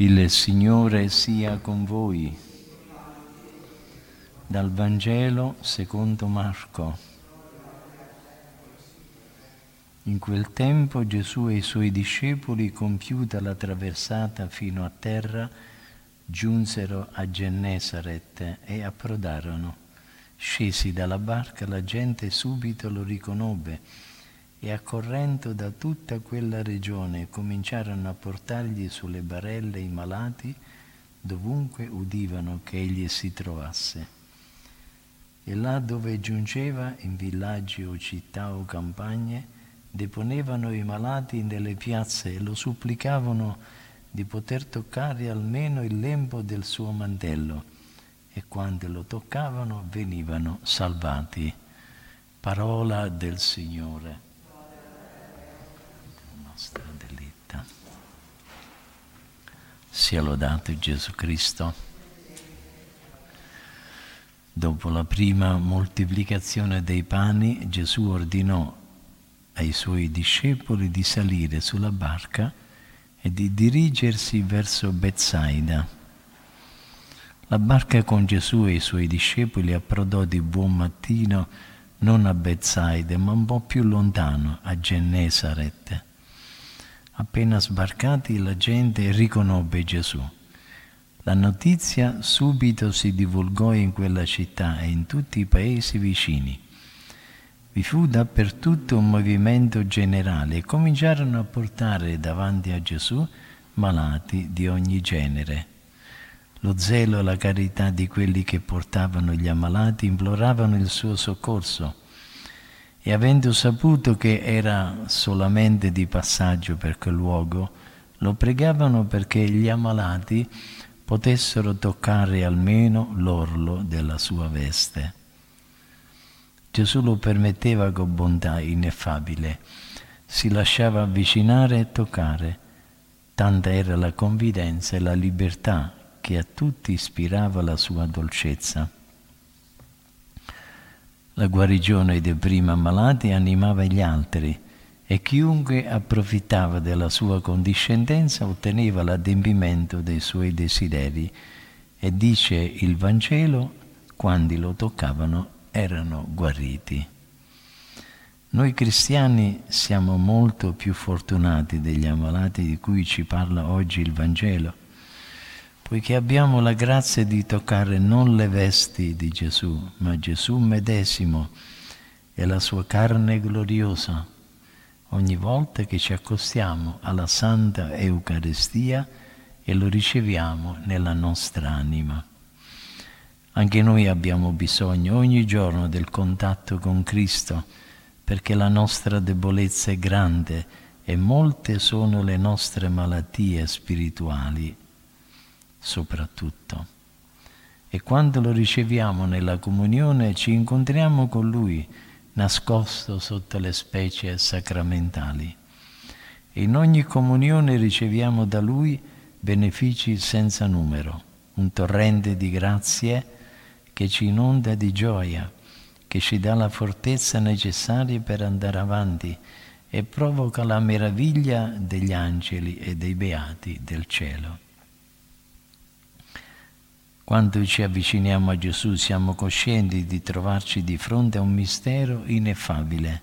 Il Signore sia con voi. Dal Vangelo secondo Marco. In quel tempo Gesù e i suoi discepoli, compiuta la traversata fino a terra, giunsero a Gennesaret e approdarono. Scesi dalla barca, la gente subito lo riconobbe e accorrendo da tutta quella regione cominciarono a portargli sulle barelle i malati dovunque udivano che egli si trovasse. E là dove giungeva, in villaggi o città o campagne, deponevano i malati nelle piazze e lo supplicavano di poter toccare almeno il lembo del suo mantello e quando lo toccavano venivano salvati. Parola del Signore nostra delitta. Sia lodato Gesù Cristo. Dopo la prima moltiplicazione dei pani, Gesù ordinò ai suoi discepoli di salire sulla barca e di dirigersi verso Bethsaida. La barca con Gesù e i suoi discepoli approdò di buon mattino non a Bethsaida, ma un po' più lontano, a Gennesaret. Appena sbarcati la gente riconobbe Gesù. La notizia subito si divulgò in quella città e in tutti i paesi vicini. Vi fu dappertutto un movimento generale e cominciarono a portare davanti a Gesù malati di ogni genere. Lo zelo e la carità di quelli che portavano gli ammalati imploravano il suo soccorso e avendo saputo che era solamente di passaggio per quel luogo, lo pregavano perché gli ammalati potessero toccare almeno l'orlo della sua veste. Gesù lo permetteva con bontà ineffabile, si lasciava avvicinare e toccare, tanta era la confidenza e la libertà che a tutti ispirava la sua dolcezza. La guarigione dei primi ammalati animava gli altri e chiunque approfittava della sua condiscendenza otteneva l'adempimento dei suoi desideri e dice il Vangelo, quando lo toccavano erano guariti. Noi cristiani siamo molto più fortunati degli ammalati di cui ci parla oggi il Vangelo poiché abbiamo la grazia di toccare non le vesti di Gesù, ma Gesù medesimo e la sua carne gloriosa, ogni volta che ci accostiamo alla Santa Eucaristia e lo riceviamo nella nostra anima. Anche noi abbiamo bisogno ogni giorno del contatto con Cristo, perché la nostra debolezza è grande e molte sono le nostre malattie spirituali soprattutto. E quando lo riceviamo nella comunione ci incontriamo con Lui, nascosto sotto le specie sacramentali. In ogni comunione riceviamo da Lui benefici senza numero, un torrente di grazie che ci inonda di gioia, che ci dà la fortezza necessaria per andare avanti e provoca la meraviglia degli angeli e dei beati del cielo. Quando ci avviciniamo a Gesù siamo coscienti di trovarci di fronte a un mistero ineffabile.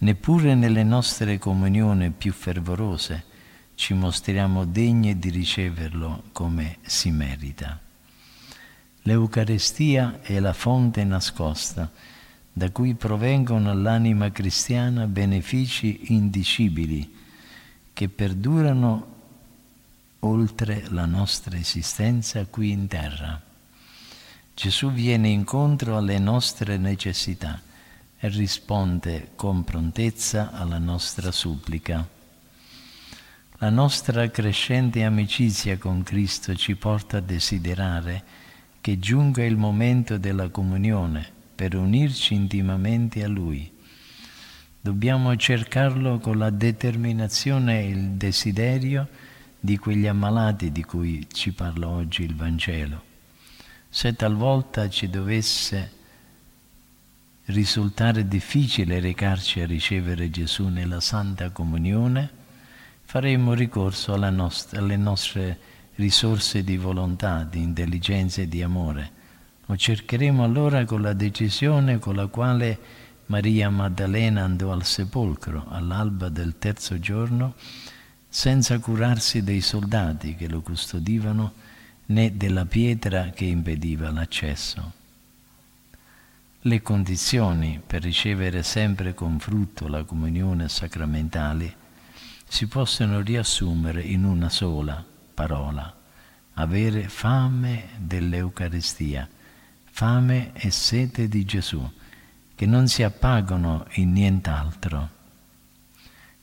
Neppure nelle nostre comunioni più fervorose ci mostriamo degni di riceverlo come si merita. L'Eucarestia è la fonte nascosta da cui provengono all'anima cristiana benefici indicibili che perdurano oltre la nostra esistenza qui in terra. Gesù viene incontro alle nostre necessità e risponde con prontezza alla nostra supplica. La nostra crescente amicizia con Cristo ci porta a desiderare che giunga il momento della comunione per unirci intimamente a Lui. Dobbiamo cercarlo con la determinazione e il desiderio di quegli ammalati di cui ci parla oggi il Vangelo. Se talvolta ci dovesse risultare difficile recarci a ricevere Gesù nella Santa Comunione, faremo ricorso nost- alle nostre risorse di volontà, di intelligenza e di amore. Lo cercheremo allora con la decisione con la quale Maria Maddalena andò al sepolcro all'alba del terzo giorno senza curarsi dei soldati che lo custodivano né della pietra che impediva l'accesso. Le condizioni per ricevere sempre con frutto la comunione sacramentale si possono riassumere in una sola parola, avere fame dell'Eucaristia, fame e sete di Gesù, che non si appagano in nient'altro.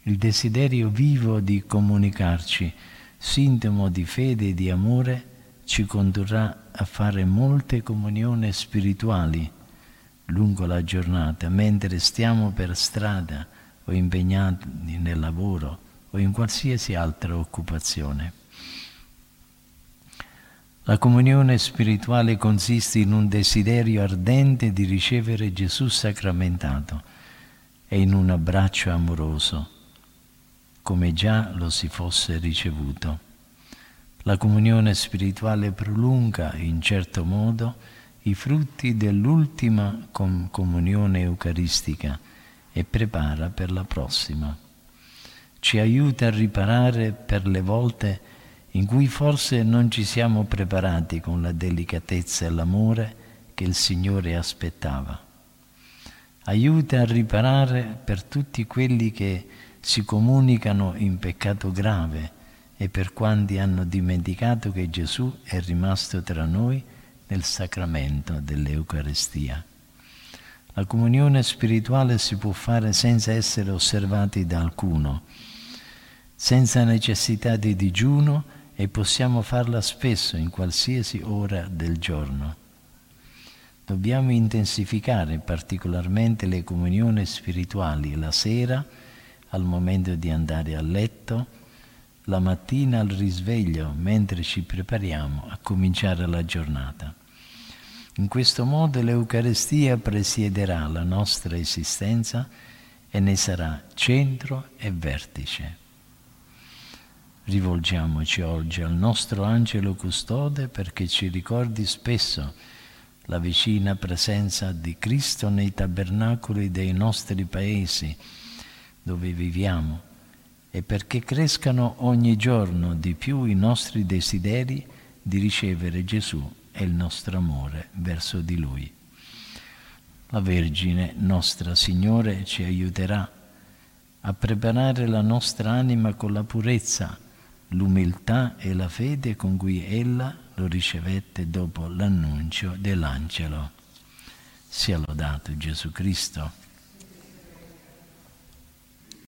Il desiderio vivo di comunicarci, sintomo di fede e di amore, ci condurrà a fare molte comunioni spirituali lungo la giornata, mentre stiamo per strada o impegnati nel lavoro o in qualsiasi altra occupazione. La comunione spirituale consiste in un desiderio ardente di ricevere Gesù sacramentato e in un abbraccio amoroso, come già lo si fosse ricevuto. La comunione spirituale prolunga, in certo modo, i frutti dell'ultima com- comunione eucaristica e prepara per la prossima ci aiuta a riparare per le volte in cui forse non ci siamo preparati con la delicatezza e l'amore che il Signore aspettava. Aiuta a riparare per tutti quelli che si comunicano in peccato grave e per quanti hanno dimenticato che Gesù è rimasto tra noi nel sacramento dell'Eucaristia. La comunione spirituale si può fare senza essere osservati da alcuno, senza necessità di digiuno e possiamo farla spesso in qualsiasi ora del giorno. Dobbiamo intensificare particolarmente le comunioni spirituali la sera, al momento di andare a letto, la mattina al risveglio, mentre ci prepariamo a cominciare la giornata. In questo modo l'Eucarestia presiederà la nostra esistenza e ne sarà centro e vertice. Rivolgiamoci oggi al nostro angelo custode perché ci ricordi spesso la vicina presenza di Cristo nei tabernacoli dei nostri paesi dove viviamo e perché crescano ogni giorno di più i nostri desideri di ricevere Gesù e il nostro amore verso di Lui. La Vergine, nostra Signore, ci aiuterà a preparare la nostra anima con la purezza l'umiltà e la fede con cui ella lo ricevette dopo l'annuncio dell'angelo. Sia lodato Gesù Cristo.